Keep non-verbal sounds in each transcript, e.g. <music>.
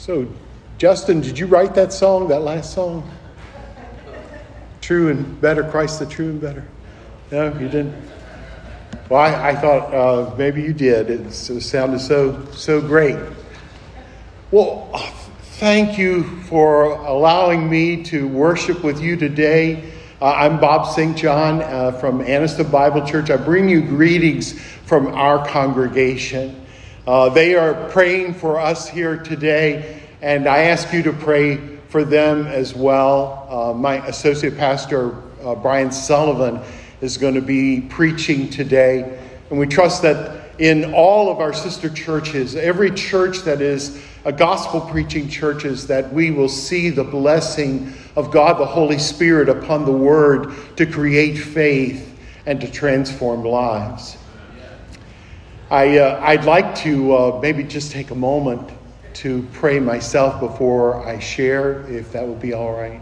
So, Justin, did you write that song, that last song? True and better, Christ the true and better. No, you didn't. Well, I, I thought uh, maybe you did. It, it sounded so so great. Well, thank you for allowing me to worship with you today. Uh, I'm Bob St. John uh, from Anniston Bible Church. I bring you greetings from our congregation. Uh, they are praying for us here today, and I ask you to pray for them as well. Uh, my associate pastor, uh, Brian Sullivan, is going to be preaching today, and we trust that in all of our sister churches, every church that is a gospel preaching churches, that we will see the blessing of God the Holy Spirit upon the word to create faith and to transform lives. I, uh, I'd like to uh, maybe just take a moment to pray myself before I share, if that would be all right.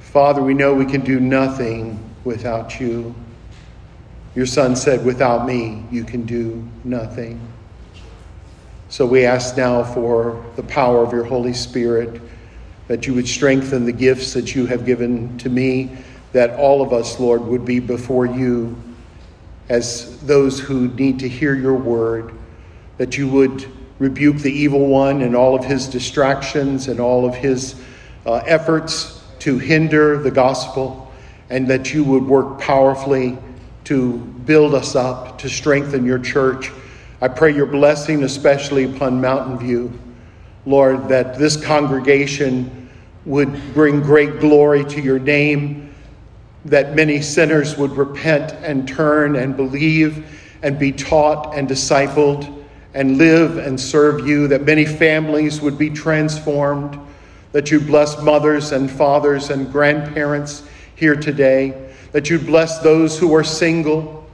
Father, we know we can do nothing without you. Your son said, Without me, you can do nothing. So we ask now for the power of your Holy Spirit, that you would strengthen the gifts that you have given to me, that all of us, Lord, would be before you as those who need to hear your word, that you would rebuke the evil one and all of his distractions and all of his uh, efforts to hinder the gospel, and that you would work powerfully to build us up, to strengthen your church. I pray your blessing, especially upon Mountain View. Lord, that this congregation would bring great glory to your name that many sinners would repent and turn and believe and be taught and discipled and live and serve you, that many families would be transformed, that you bless mothers and fathers and grandparents here today, that you bless those who are single,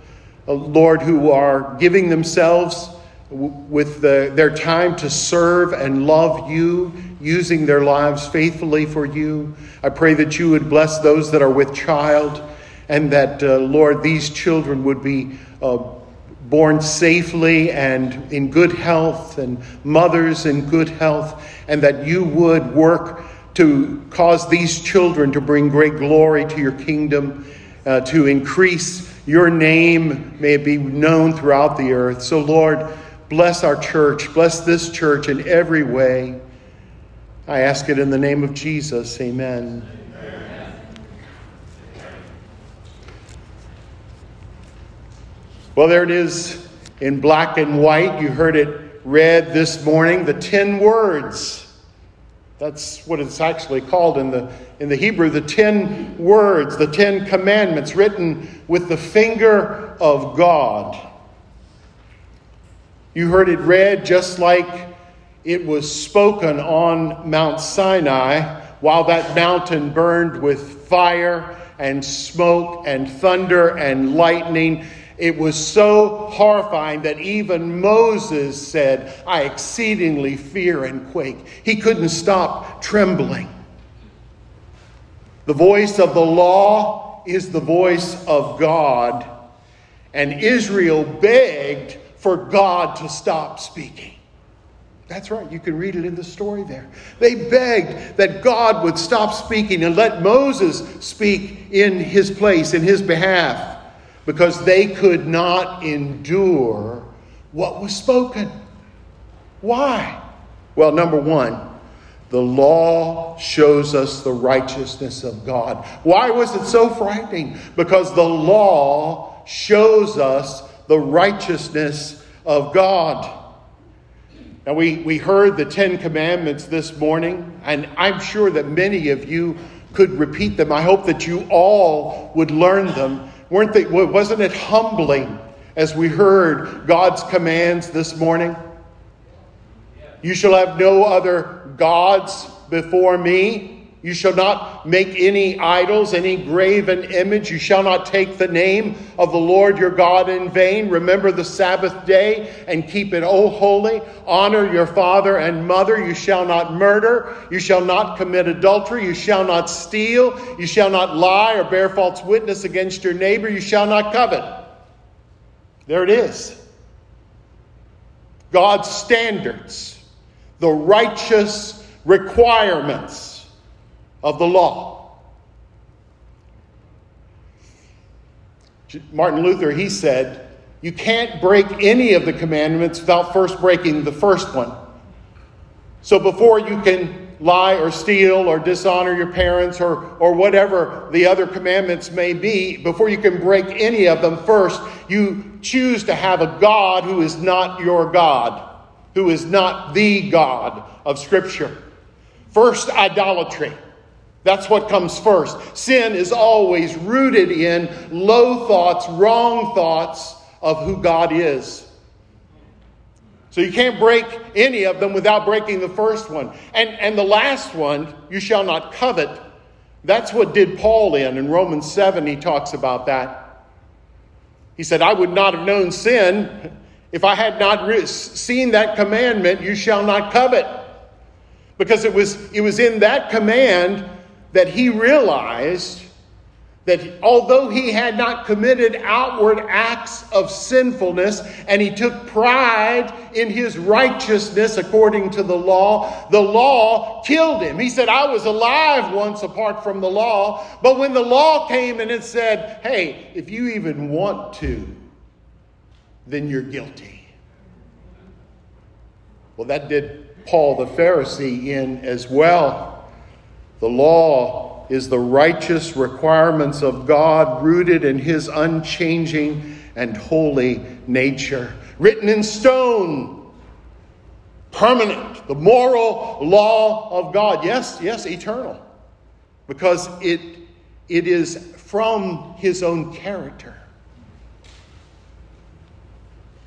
uh, Lord, who are giving themselves with the, their time to serve and love you, using their lives faithfully for you. I pray that you would bless those that are with child, and that, uh, Lord, these children would be uh, born safely and in good health, and mothers in good health, and that you would work to cause these children to bring great glory to your kingdom, uh, to increase your name, may it be known throughout the earth. So, Lord, Bless our church. Bless this church in every way. I ask it in the name of Jesus. Amen. Amen. Well, there it is in black and white. You heard it read this morning the 10 words. That's what it's actually called in the, in the Hebrew the 10 words, the 10 commandments written with the finger of God. You heard it read just like it was spoken on Mount Sinai while that mountain burned with fire and smoke and thunder and lightning. It was so horrifying that even Moses said, I exceedingly fear and quake. He couldn't stop trembling. The voice of the law is the voice of God. And Israel begged for God to stop speaking. That's right, you can read it in the story there. They begged that God would stop speaking and let Moses speak in his place, in his behalf, because they could not endure what was spoken. Why? Well, number one, the law shows us the righteousness of God. Why was it so frightening? Because the law shows us the righteousness of God. Now, we, we heard the Ten Commandments this morning, and I'm sure that many of you could repeat them. I hope that you all would learn them. Weren't they, wasn't it humbling as we heard God's commands this morning? You shall have no other gods before me. You shall not make any idols, any graven image. You shall not take the name of the Lord your God in vain. Remember the Sabbath day and keep it oh holy. Honor your father and mother. You shall not murder. You shall not commit adultery. You shall not steal. You shall not lie or bear false witness against your neighbor. You shall not covet. There it is. God's standards, the righteous requirements of the law. Martin Luther, he said, you can't break any of the commandments without first breaking the first one. So before you can lie or steal or dishonor your parents or, or whatever the other commandments may be, before you can break any of them, first you choose to have a God who is not your God, who is not the God of Scripture. First, idolatry. That's what comes first. Sin is always rooted in low thoughts, wrong thoughts of who God is. So you can't break any of them without breaking the first one. And, and the last one, you shall not covet. That's what did Paul in. In Romans 7, he talks about that. He said, I would not have known sin if I had not re- seen that commandment, you shall not covet. Because it was, it was in that command that he realized that although he had not committed outward acts of sinfulness and he took pride in his righteousness according to the law, the law killed him. He said, I was alive once apart from the law, but when the law came and it said, hey, if you even want to, then you're guilty. Well, that did Paul the Pharisee in as well. The law is the righteous requirements of God rooted in his unchanging and holy nature, written in stone, permanent, the moral law of God. Yes, yes, eternal, because it, it is from his own character.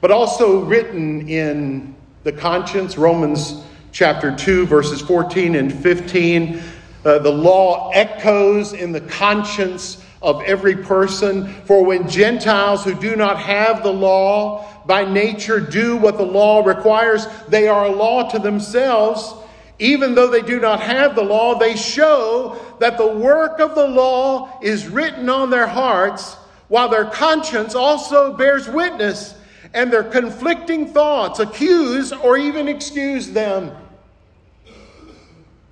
But also written in the conscience, Romans chapter 2, verses 14 and 15 uh, the law echoes in the conscience of every person. For when Gentiles who do not have the law by nature do what the law requires, they are a law to themselves. Even though they do not have the law, they show that the work of the law is written on their hearts, while their conscience also bears witness, and their conflicting thoughts accuse or even excuse them.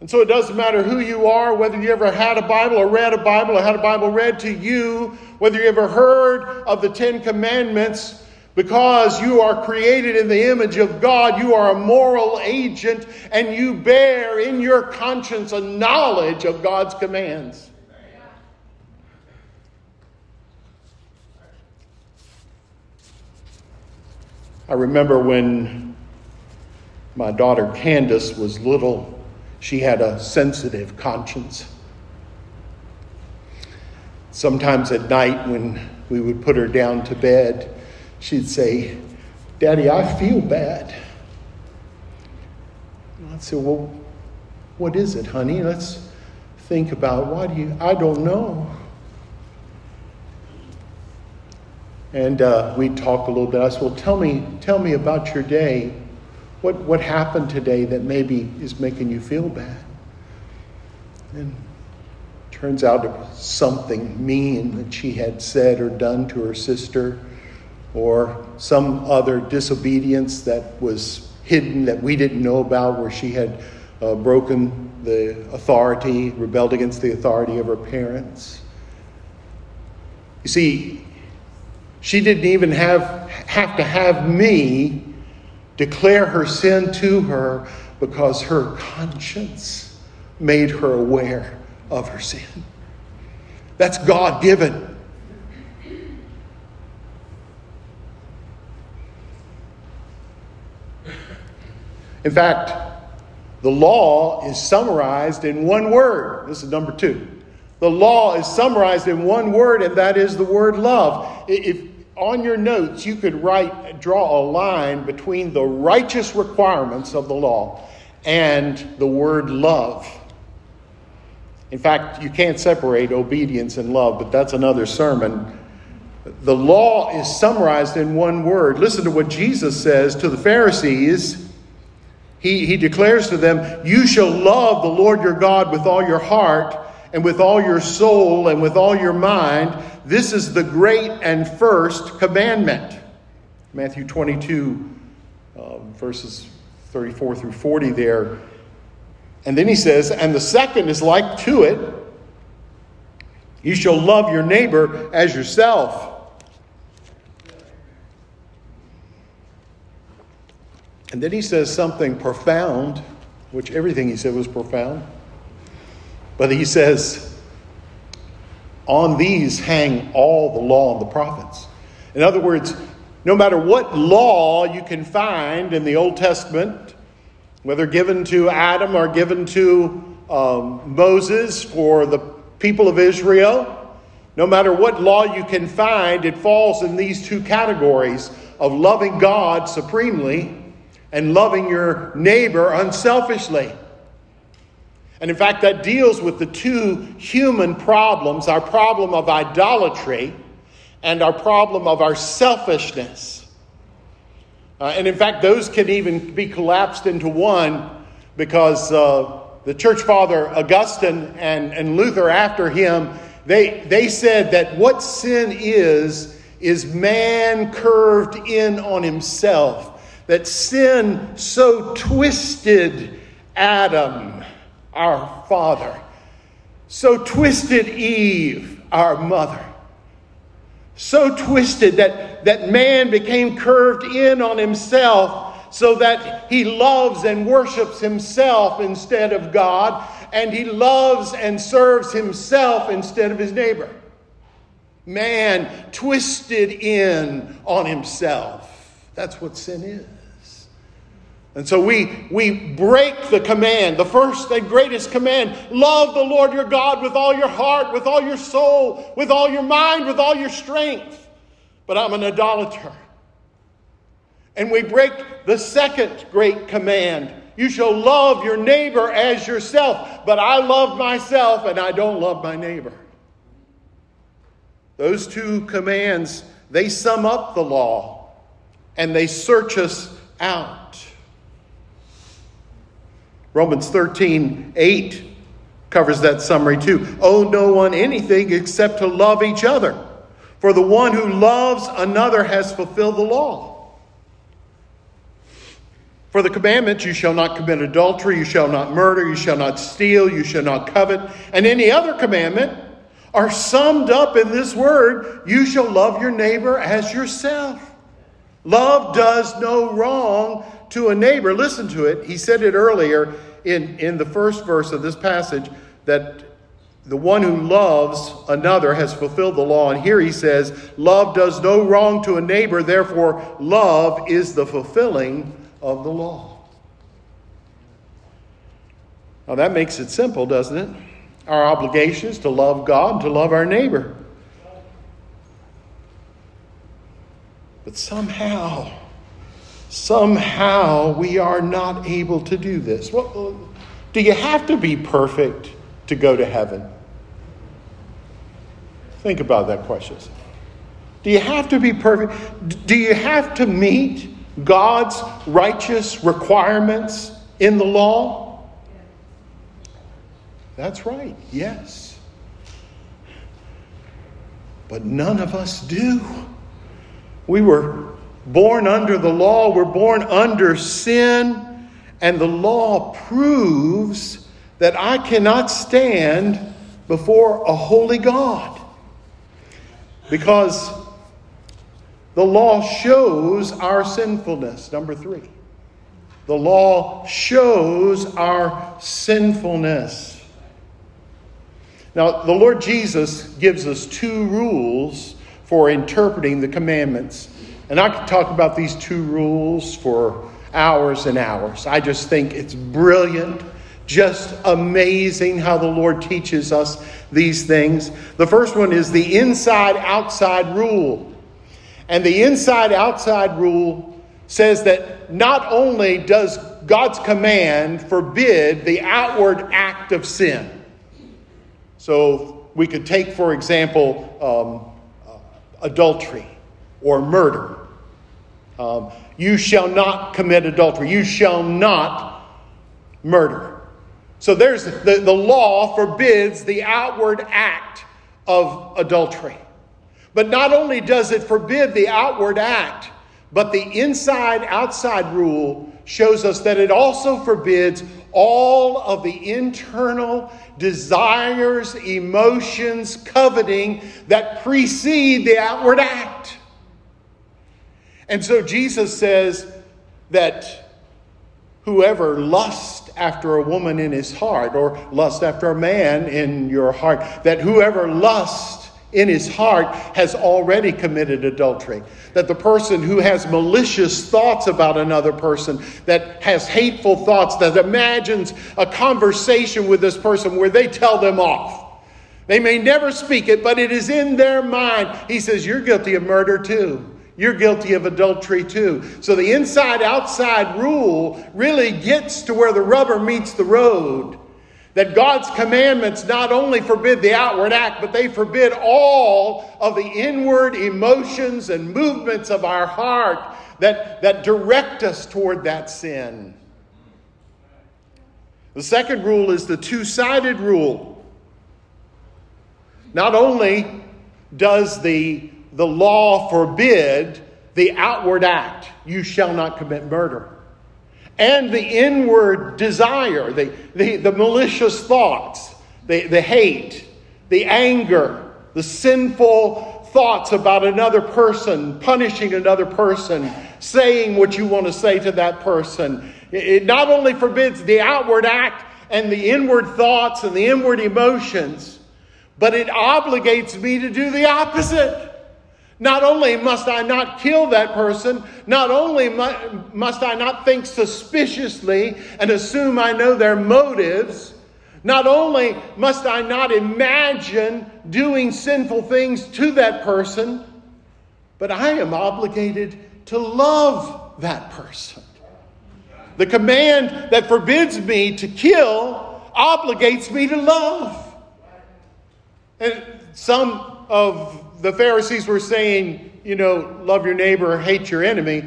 And so it doesn't matter who you are, whether you ever had a Bible or read a Bible or had a Bible read to you, whether you ever heard of the Ten Commandments, because you are created in the image of God, you are a moral agent and you bear in your conscience a knowledge of God's commands. I remember when my daughter Candace was little she had a sensitive conscience. Sometimes at night, when we would put her down to bed, she'd say, Daddy, I feel bad. I'd say, Well, what is it, honey? Let's think about why do you, I don't know. And uh, we'd talk a little bit. I said, Well, tell me, tell me about your day. What, what happened today that maybe is making you feel bad? And turns out it was something mean that she had said or done to her sister, or some other disobedience that was hidden that we didn't know about, where she had uh, broken the authority, rebelled against the authority of her parents. You see, she didn't even have, have to have me declare her sin to her because her conscience made her aware of her sin. That's God given. In fact, the law is summarized in one word. This is number two. The law is summarized in one word, and that is the word love. If, on your notes, you could write, draw a line between the righteous requirements of the law and the word love. In fact, you can't separate obedience and love, but that's another sermon. The law is summarized in one word. Listen to what Jesus says to the Pharisees. He, he declares to them, You shall love the Lord your God with all your heart and with all your soul and with all your mind. This is the great and first commandment. Matthew 22, um, verses 34 through 40 there. And then he says, and the second is like to it you shall love your neighbor as yourself. And then he says something profound, which everything he said was profound. But he says, On these hang all the law and the prophets. In other words, no matter what law you can find in the Old Testament, whether given to Adam or given to um, Moses for the people of Israel, no matter what law you can find, it falls in these two categories of loving God supremely and loving your neighbor unselfishly. And in fact, that deals with the two human problems our problem of idolatry and our problem of our selfishness. Uh, and in fact, those can even be collapsed into one because uh, the church father Augustine and, and Luther after him, they, they said that what sin is, is man curved in on himself. That sin so twisted Adam, our father, so twisted Eve, our mother, so twisted that, that man became curved in on himself so that he loves and worships himself instead of God, and he loves and serves himself instead of his neighbor. Man twisted in on himself. That's what sin is. And so we, we break the command, the first and greatest command love the Lord your God with all your heart, with all your soul, with all your mind, with all your strength. But I'm an idolater. And we break the second great command you shall love your neighbor as yourself. But I love myself and I don't love my neighbor. Those two commands, they sum up the law and they search us out. Romans 13, 8 covers that summary too. Owe no one anything except to love each other. For the one who loves another has fulfilled the law. For the commandments, you shall not commit adultery, you shall not murder, you shall not steal, you shall not covet, and any other commandment are summed up in this word you shall love your neighbor as yourself. Love does no wrong to a neighbor. Listen to it. He said it earlier in, in the first verse of this passage that the one who loves another has fulfilled the law. And here he says, Love does no wrong to a neighbor, therefore, love is the fulfilling of the law. Now that makes it simple, doesn't it? Our obligation is to love God and to love our neighbor. But somehow, somehow we are not able to do this. Well, do you have to be perfect to go to heaven? Think about that question. Do you have to be perfect? Do you have to meet God's righteous requirements in the law? That's right, yes. But none of us do. We were born under the law, we're born under sin, and the law proves that I cannot stand before a holy God. Because the law shows our sinfulness. Number three. The law shows our sinfulness. Now, the Lord Jesus gives us two rules for interpreting the commandments. And I could talk about these two rules for hours and hours. I just think it's brilliant, just amazing how the Lord teaches us these things. The first one is the inside outside rule. And the inside outside rule says that not only does God's command forbid the outward act of sin. So we could take, for example, um, uh, adultery or murder. Um, you shall not commit adultery. You shall not murder. So there's the, the law forbids the outward act of adultery. But not only does it forbid the outward act, But the inside outside rule shows us that it also forbids all of the internal desires, emotions, coveting that precede the outward act. And so Jesus says that whoever lusts after a woman in his heart, or lust after a man in your heart, that whoever lusts in his heart has already committed adultery. That the person who has malicious thoughts about another person, that has hateful thoughts, that imagines a conversation with this person where they tell them off. They may never speak it, but it is in their mind. He says, You're guilty of murder too. You're guilty of adultery too. So the inside outside rule really gets to where the rubber meets the road. That God's commandments not only forbid the outward act, but they forbid all of the inward emotions and movements of our heart that, that direct us toward that sin. The second rule is the two sided rule. Not only does the, the law forbid the outward act, you shall not commit murder and the inward desire, the, the, the malicious thoughts, the, the hate, the anger, the sinful thoughts about another person, punishing another person, saying what you want to say to that person. It not only forbids the outward act and the inward thoughts and the inward emotions, but it obligates me to do the opposite. Not only must I not kill that person, not only must I not think suspiciously and assume I know their motives, not only must I not imagine doing sinful things to that person, but I am obligated to love that person. The command that forbids me to kill obligates me to love. And some of the Pharisees were saying, you know, love your neighbor, hate your enemy.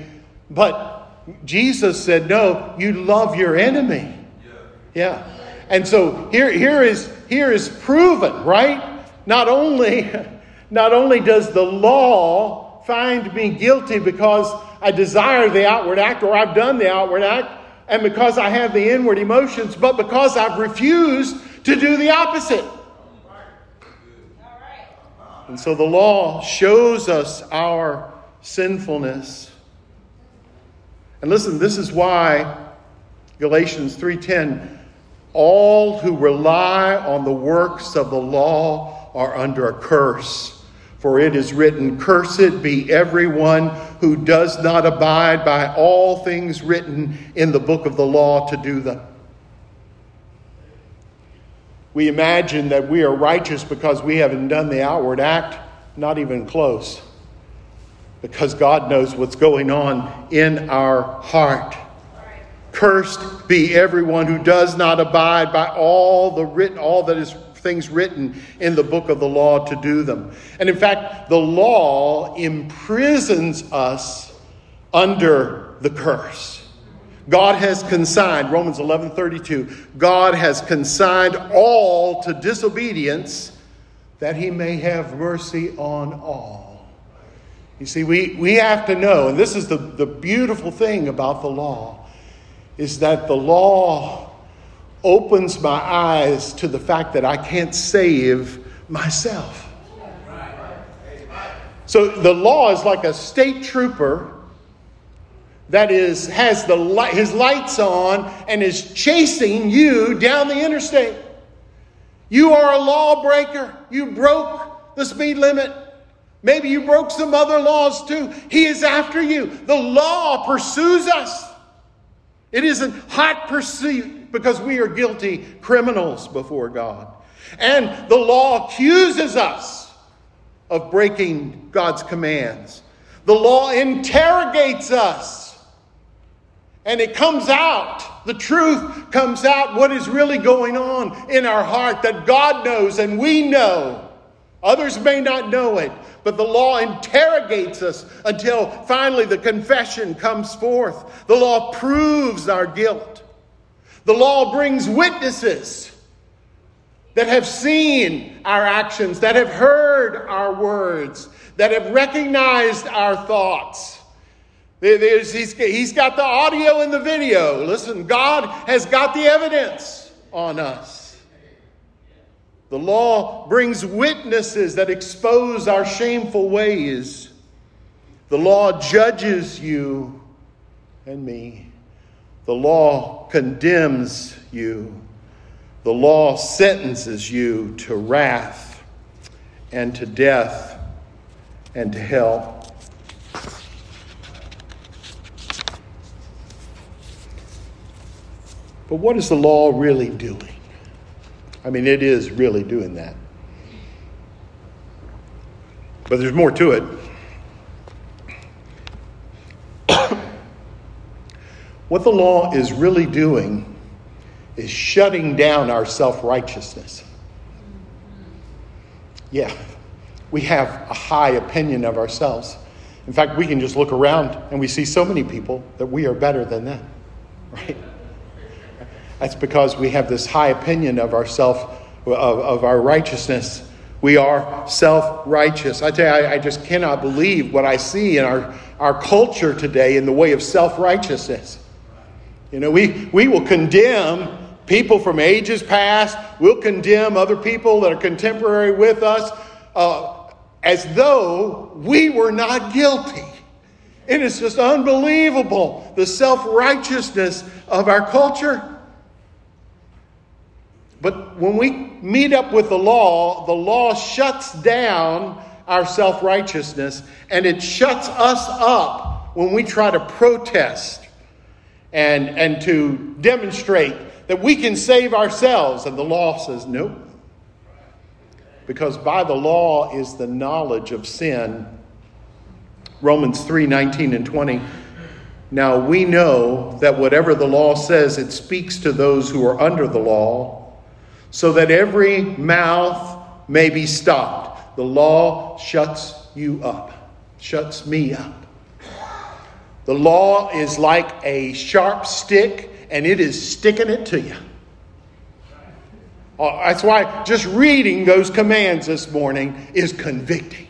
But Jesus said, no, you love your enemy. Yeah. yeah. And so here, here, is, here is proven, right? Not only, <laughs> not only does the law find me guilty because I desire the outward act or I've done the outward act, and because I have the inward emotions, but because I've refused to do the opposite. And so the law shows us our sinfulness. And listen, this is why Galatians 3:10 all who rely on the works of the law are under a curse. For it is written, Cursed be everyone who does not abide by all things written in the book of the law to do them. We imagine that we are righteous because we haven't done the outward act, not even close. Because God knows what's going on in our heart. Cursed be everyone who does not abide by all the written, all that is things written in the book of the law to do them. And in fact, the law imprisons us under the curse. God has consigned, Romans 11 32, God has consigned all to disobedience that he may have mercy on all. You see, we, we have to know, and this is the, the beautiful thing about the law, is that the law opens my eyes to the fact that I can't save myself. So the law is like a state trooper that is has the light, his lights on and is chasing you down the interstate. You are a lawbreaker. You broke the speed limit. Maybe you broke some other laws too. He is after you. The law pursues us. It is in hot pursuit because we are guilty criminals before God. And the law accuses us of breaking God's commands. The law interrogates us and it comes out. The truth comes out what is really going on in our heart that God knows and we know. Others may not know it, but the law interrogates us until finally the confession comes forth. The law proves our guilt. The law brings witnesses that have seen our actions, that have heard our words, that have recognized our thoughts He's, he's got the audio and the video. Listen, God has got the evidence on us. The law brings witnesses that expose our shameful ways. The law judges you and me. The law condemns you. The law sentences you to wrath and to death and to hell. But what is the law really doing? I mean, it is really doing that. But there's more to it. <coughs> what the law is really doing is shutting down our self righteousness. Yeah, we have a high opinion of ourselves. In fact, we can just look around and we see so many people that we are better than them, right? That's because we have this high opinion of ourself, of, of our righteousness. We are self righteous. I tell you, I, I, just cannot believe what I see in our, our culture today in the way of self righteousness. You know, we, we will condemn people from ages past, we'll condemn other people that are contemporary with us uh, as though we were not guilty. And It is just unbelievable the self righteousness of our culture. But when we meet up with the law, the law shuts down our self righteousness and it shuts us up when we try to protest and, and to demonstrate that we can save ourselves. And the law says, nope. Because by the law is the knowledge of sin. Romans 3 19 and 20. Now we know that whatever the law says, it speaks to those who are under the law so that every mouth may be stopped. The law shuts you up, shuts me up. The law is like a sharp stick, and it is sticking it to you. Uh, that's why just reading those commands this morning is convicting.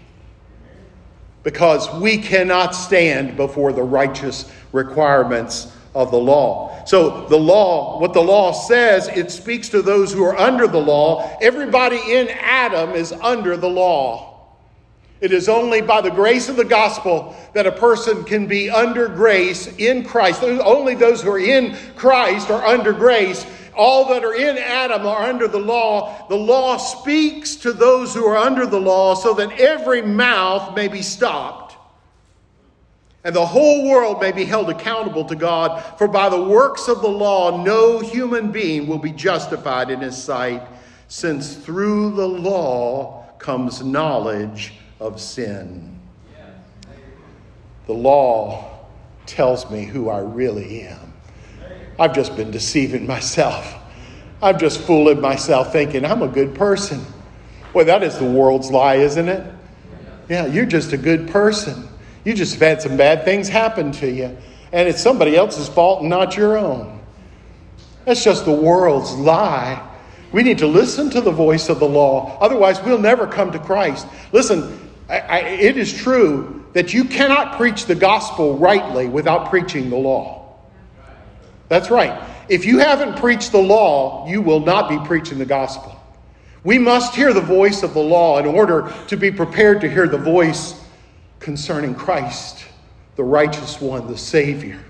Because we cannot stand before the righteous requirements of the law. So, the law, what the law says, it speaks to those who are under the law. Everybody in Adam is under the law. It is only by the grace of the gospel that a person can be under grace in Christ. Only those who are in Christ are under grace. All that are in Adam are under the law. The law speaks to those who are under the law so that every mouth may be stopped and the whole world may be held accountable to God, for by the works of the law no human being will be justified in his sight, since through the law comes knowledge of sin. The law tells me who I really am. I've just been deceiving myself. I'm just fooling myself thinking I'm a good person. Boy, that is the world's lie, isn't it? Yeah, you're just a good person. You just have had some bad things happen to you, and it's somebody else's fault and not your own. That's just the world's lie. We need to listen to the voice of the law. Otherwise, we'll never come to Christ. Listen, I, I, it is true that you cannot preach the gospel rightly without preaching the law. That's right. If you haven't preached the law, you will not be preaching the gospel. We must hear the voice of the law in order to be prepared to hear the voice concerning Christ, the righteous one, the Savior.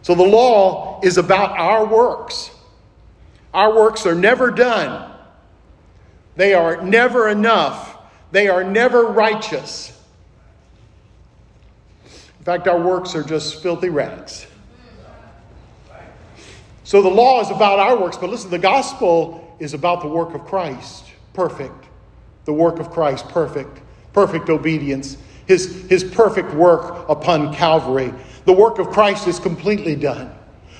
So the law is about our works. Our works are never done, they are never enough, they are never righteous. In fact, our works are just filthy rags. So the law is about our works, but listen, the gospel is about the work of Christ, perfect the work of Christ perfect, perfect obedience, his, his perfect work upon Calvary. The work of Christ is completely done.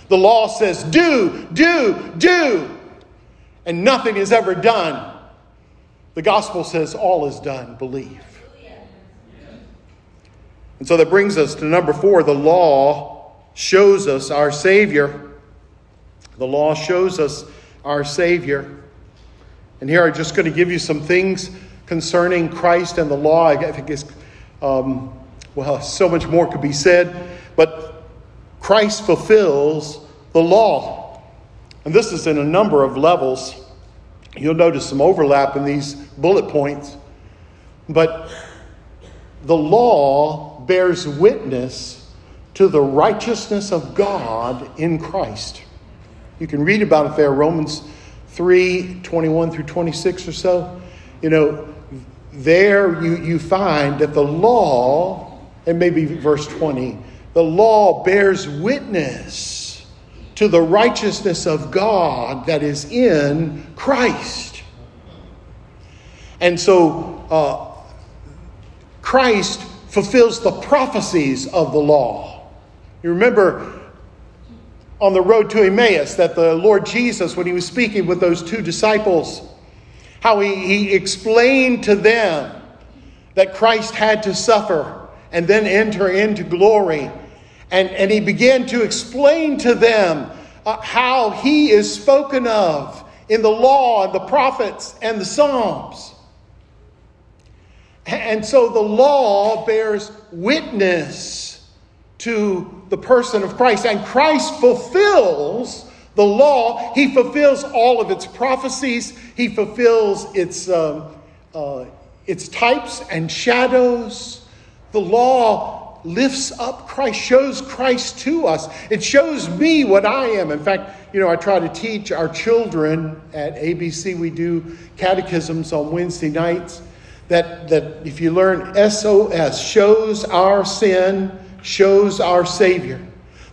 The law says, do, do, do, and nothing is ever done. The gospel says, all is done, believe. And so that brings us to number four the law shows us our Savior. The law shows us our Savior. And here I'm just going to give you some things concerning Christ and the law. I think it's um, well, so much more could be said, but Christ fulfills the law. And this is in a number of levels. You'll notice some overlap in these bullet points. But the law bears witness to the righteousness of God in Christ. You can read about it there, Romans 3 21 through 26 or so. You know, there you, you find that the law, and maybe verse 20, the law bears witness to the righteousness of God that is in Christ. And so uh, Christ fulfills the prophecies of the law. You remember on the road to Emmaus that the Lord Jesus, when he was speaking with those two disciples, how he, he explained to them that Christ had to suffer and then enter into glory. And, and he began to explain to them uh, how he is spoken of in the law and the prophets and the Psalms. And so the law bears witness to the person of Christ, and Christ fulfills the law, he fulfills all of its prophecies, he fulfills its, um, uh, its types and shadows. The law lifts up Christ, shows Christ to us. It shows me what I am. In fact, you know, I try to teach our children at ABC, we do catechisms on Wednesday nights. That, that if you learn SOS, shows our sin, shows our Savior.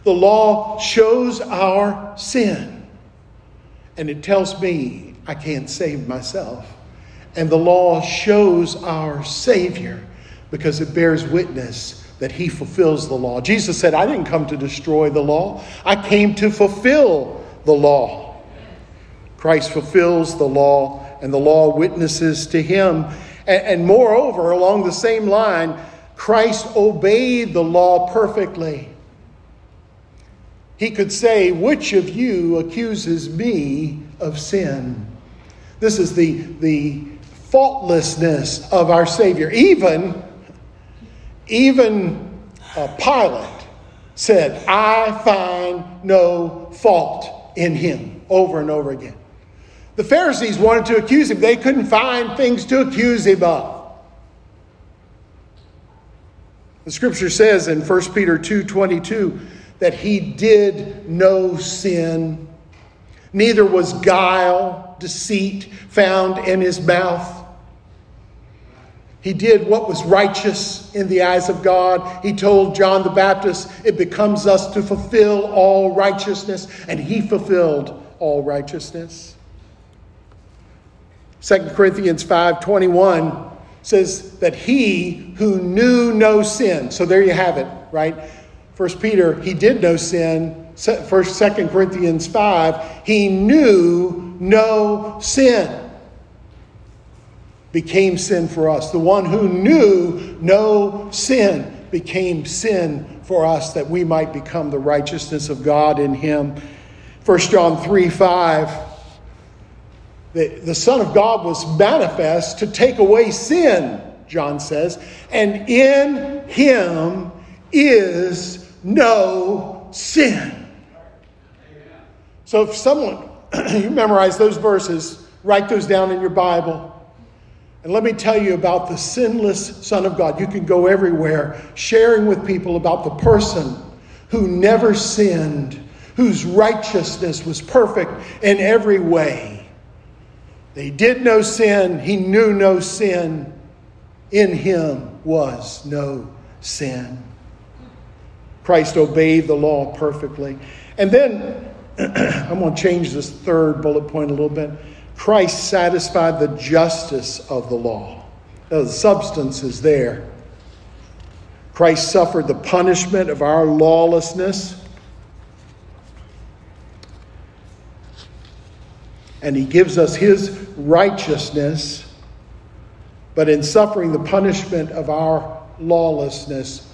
The law shows our sin, and it tells me I can't save myself. And the law shows our Savior because it bears witness that He fulfills the law. Jesus said, I didn't come to destroy the law, I came to fulfill the law. Christ fulfills the law, and the law witnesses to Him. And, and moreover, along the same line, Christ obeyed the law perfectly he could say, Which of you accuses me of sin? This is the, the faultlessness of our Savior. Even, even uh, Pilate said, I find no fault in him, over and over again. The Pharisees wanted to accuse him, they couldn't find things to accuse him of. The scripture says in 1 Peter 2:22 that he did no sin, neither was guile, deceit found in his mouth. He did what was righteous in the eyes of God. He told John the Baptist, It becomes us to fulfill all righteousness, and he fulfilled all righteousness. 2 Corinthians 5:21 says that he who knew no sin. So there you have it, right? First Peter, he did no sin. First, Second Corinthians 5, he knew no sin. Became sin for us. The one who knew no sin became sin for us that we might become the righteousness of God in him. First John 3 5. The, the Son of God was manifest to take away sin, John says, and in him is no sin. So if someone, <clears throat> you memorize those verses, write those down in your Bible. And let me tell you about the sinless Son of God. You can go everywhere sharing with people about the person who never sinned, whose righteousness was perfect in every way. They did no sin, he knew no sin. In him was no sin. Christ obeyed the law perfectly. And then <clears throat> I'm going to change this third bullet point a little bit. Christ satisfied the justice of the law. The substance is there. Christ suffered the punishment of our lawlessness. And he gives us his righteousness. But in suffering the punishment of our lawlessness,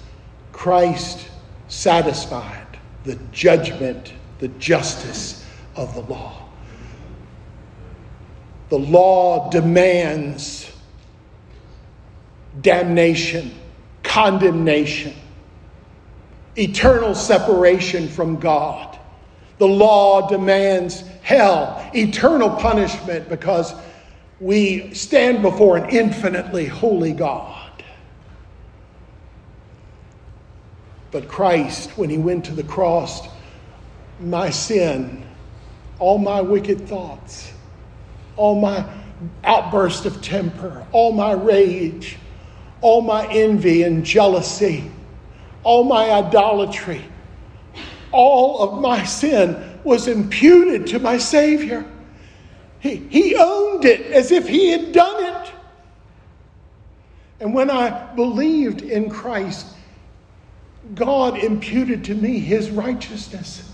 Christ satisfied the judgment, the justice of the law. The law demands damnation, condemnation, eternal separation from God. The law demands hell, eternal punishment, because we stand before an infinitely holy God. But Christ, when he went to the cross, my sin, all my wicked thoughts, all my outburst of temper, all my rage, all my envy and jealousy, all my idolatry, all of my sin was imputed to my Savior. He, he owned it as if he had done it. And when I believed in Christ, God imputed to me his righteousness.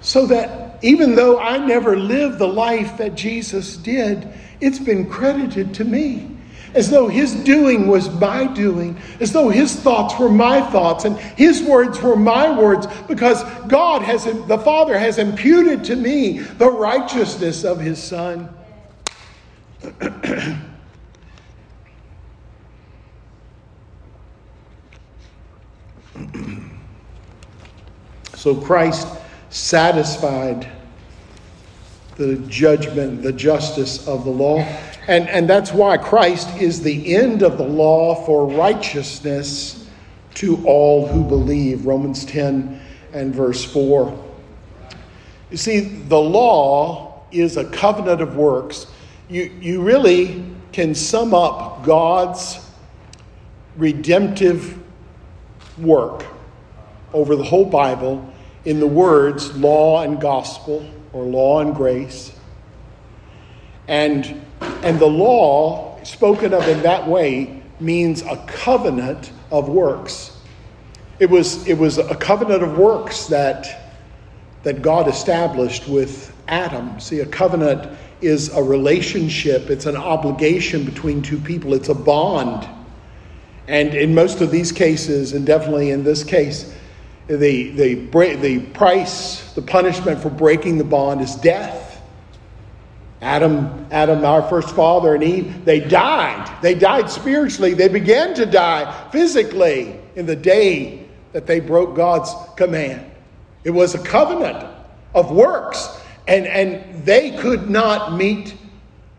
So that even though I never lived the life that Jesus did, it's been credited to me. As though his doing was my doing, as though his thoughts were my thoughts, and his words were my words, because God has, the Father has imputed to me the righteousness of his Son. so Christ satisfied the judgment, the justice of the law. And, and that's why Christ is the end of the law for righteousness to all who believe. Romans 10 and verse 4. You see, the law is a covenant of works. You, you really can sum up God's redemptive work over the whole Bible in the words law and gospel or law and grace. And, and the law, spoken of in that way, means a covenant of works. It was, it was a covenant of works that, that God established with Adam. See, a covenant is a relationship, it's an obligation between two people, it's a bond. And in most of these cases, and definitely in this case, the, the, the price, the punishment for breaking the bond is death. Adam, Adam, our first father, and Eve, they died. They died spiritually. They began to die physically in the day that they broke God's command. It was a covenant of works, and, and they could not meet,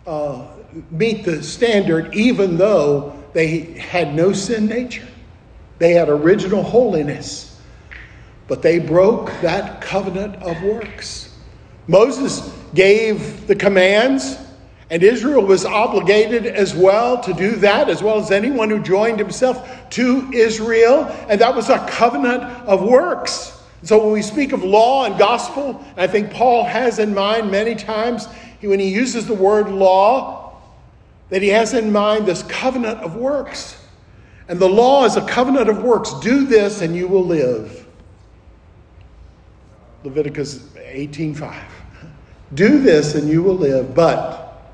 uh, meet the standard even though they had no sin nature. They had original holiness. But they broke that covenant of works. Moses gave the commands, and Israel was obligated as well to do that, as well as anyone who joined himself to Israel. And that was a covenant of works. So when we speak of law and gospel, I think Paul has in mind many times when he uses the word law, that he has in mind this covenant of works. And the law is a covenant of works. Do this and you will live. Leviticus 18:5. Do this and you will live, but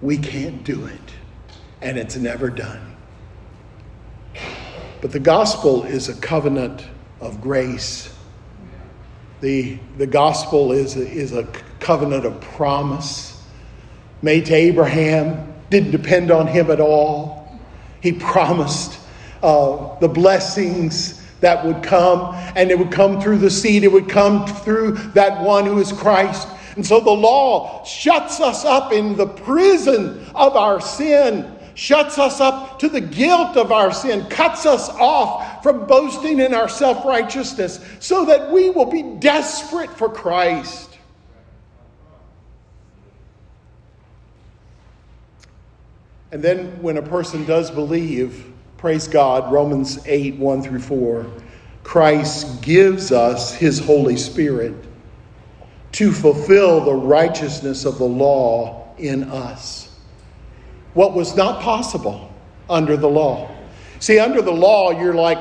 we can't do it. And it's never done. But the gospel is a covenant of grace. The, the gospel is a, is a covenant of promise made to Abraham, didn't depend on him at all. He promised uh, the blessings that would come, and it would come through the seed, it would come through that one who is Christ. And so the law shuts us up in the prison of our sin, shuts us up to the guilt of our sin, cuts us off from boasting in our self righteousness, so that we will be desperate for Christ. And then when a person does believe, Praise God, Romans 8 1 through 4. Christ gives us his Holy Spirit to fulfill the righteousness of the law in us. What was not possible under the law. See, under the law, you're like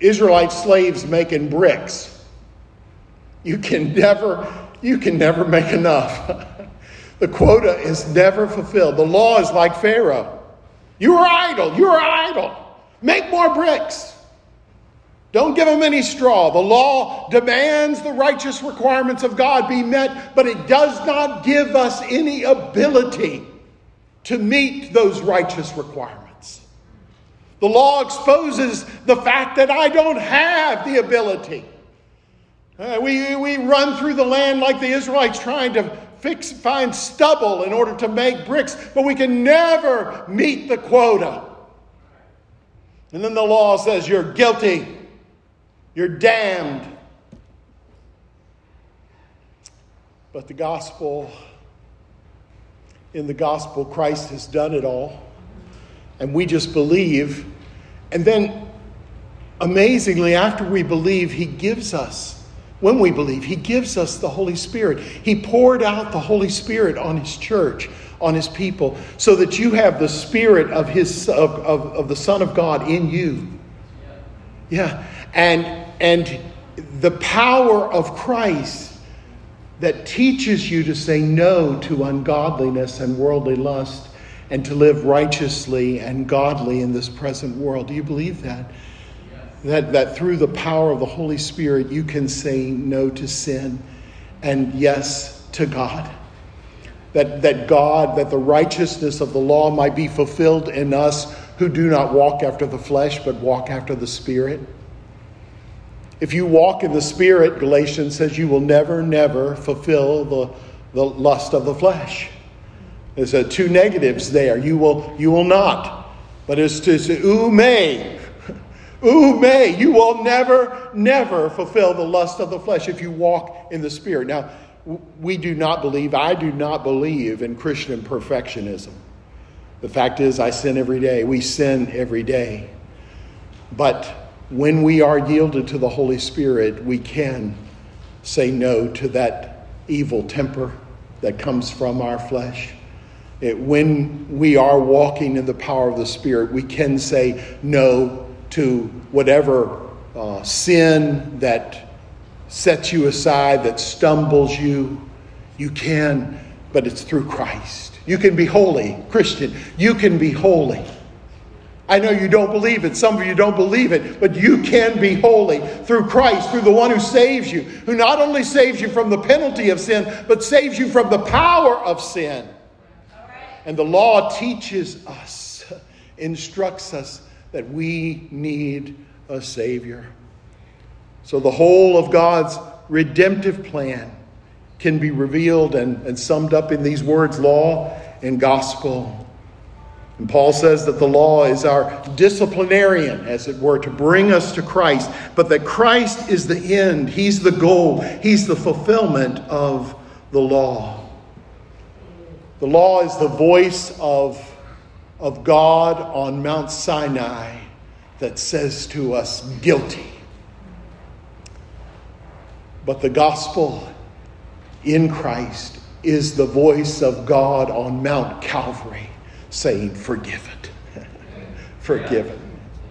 Israelite slaves making bricks. You can never, you can never make enough. <laughs> the quota is never fulfilled. The law is like Pharaoh. You are idle. You are idle. Make more bricks. Don't give them any straw. The law demands the righteous requirements of God be met, but it does not give us any ability to meet those righteous requirements. The law exposes the fact that I don't have the ability. Uh, we, we run through the land like the Israelites trying to fix, find stubble in order to make bricks, but we can never meet the quota. And then the law says you're guilty, you're damned. But the gospel, in the gospel, Christ has done it all. And we just believe. And then, amazingly, after we believe, He gives us, when we believe, He gives us the Holy Spirit. He poured out the Holy Spirit on His church, on His people, so that you have the Spirit of, his, of, of, of the Son of God in you. Yeah. And, and the power of Christ that teaches you to say no to ungodliness and worldly lust and to live righteously and godly in this present world. Do you believe that? Yes. That, that through the power of the Holy Spirit, you can say no to sin and yes to God. That, that God, that the righteousness of the law might be fulfilled in us who do not walk after the flesh, but walk after the Spirit. If you walk in the Spirit, Galatians says you will never, never fulfill the, the lust of the flesh. There's a two negatives there. You will, you will not. But it's to say, ooh, may. <laughs> Ooh, may. You will never, never fulfill the lust of the flesh if you walk in the Spirit. Now, we do not believe, I do not believe in Christian perfectionism. The fact is, I sin every day. We sin every day. But when we are yielded to the Holy Spirit, we can say no to that evil temper that comes from our flesh. It, when we are walking in the power of the Spirit, we can say no to whatever uh, sin that sets you aside, that stumbles you. You can, but it's through Christ. You can be holy, Christian. You can be holy. I know you don't believe it. Some of you don't believe it, but you can be holy through Christ, through the one who saves you, who not only saves you from the penalty of sin, but saves you from the power of sin. And the law teaches us, <laughs> instructs us that we need a Savior. So the whole of God's redemptive plan can be revealed and, and summed up in these words law and gospel. And Paul says that the law is our disciplinarian, as it were, to bring us to Christ, but that Christ is the end, He's the goal, He's the fulfillment of the law. The law is the voice of, of God on Mount Sinai that says to us, guilty. But the gospel in Christ is the voice of God on Mount Calvary saying, forgiven. <laughs> forgiven.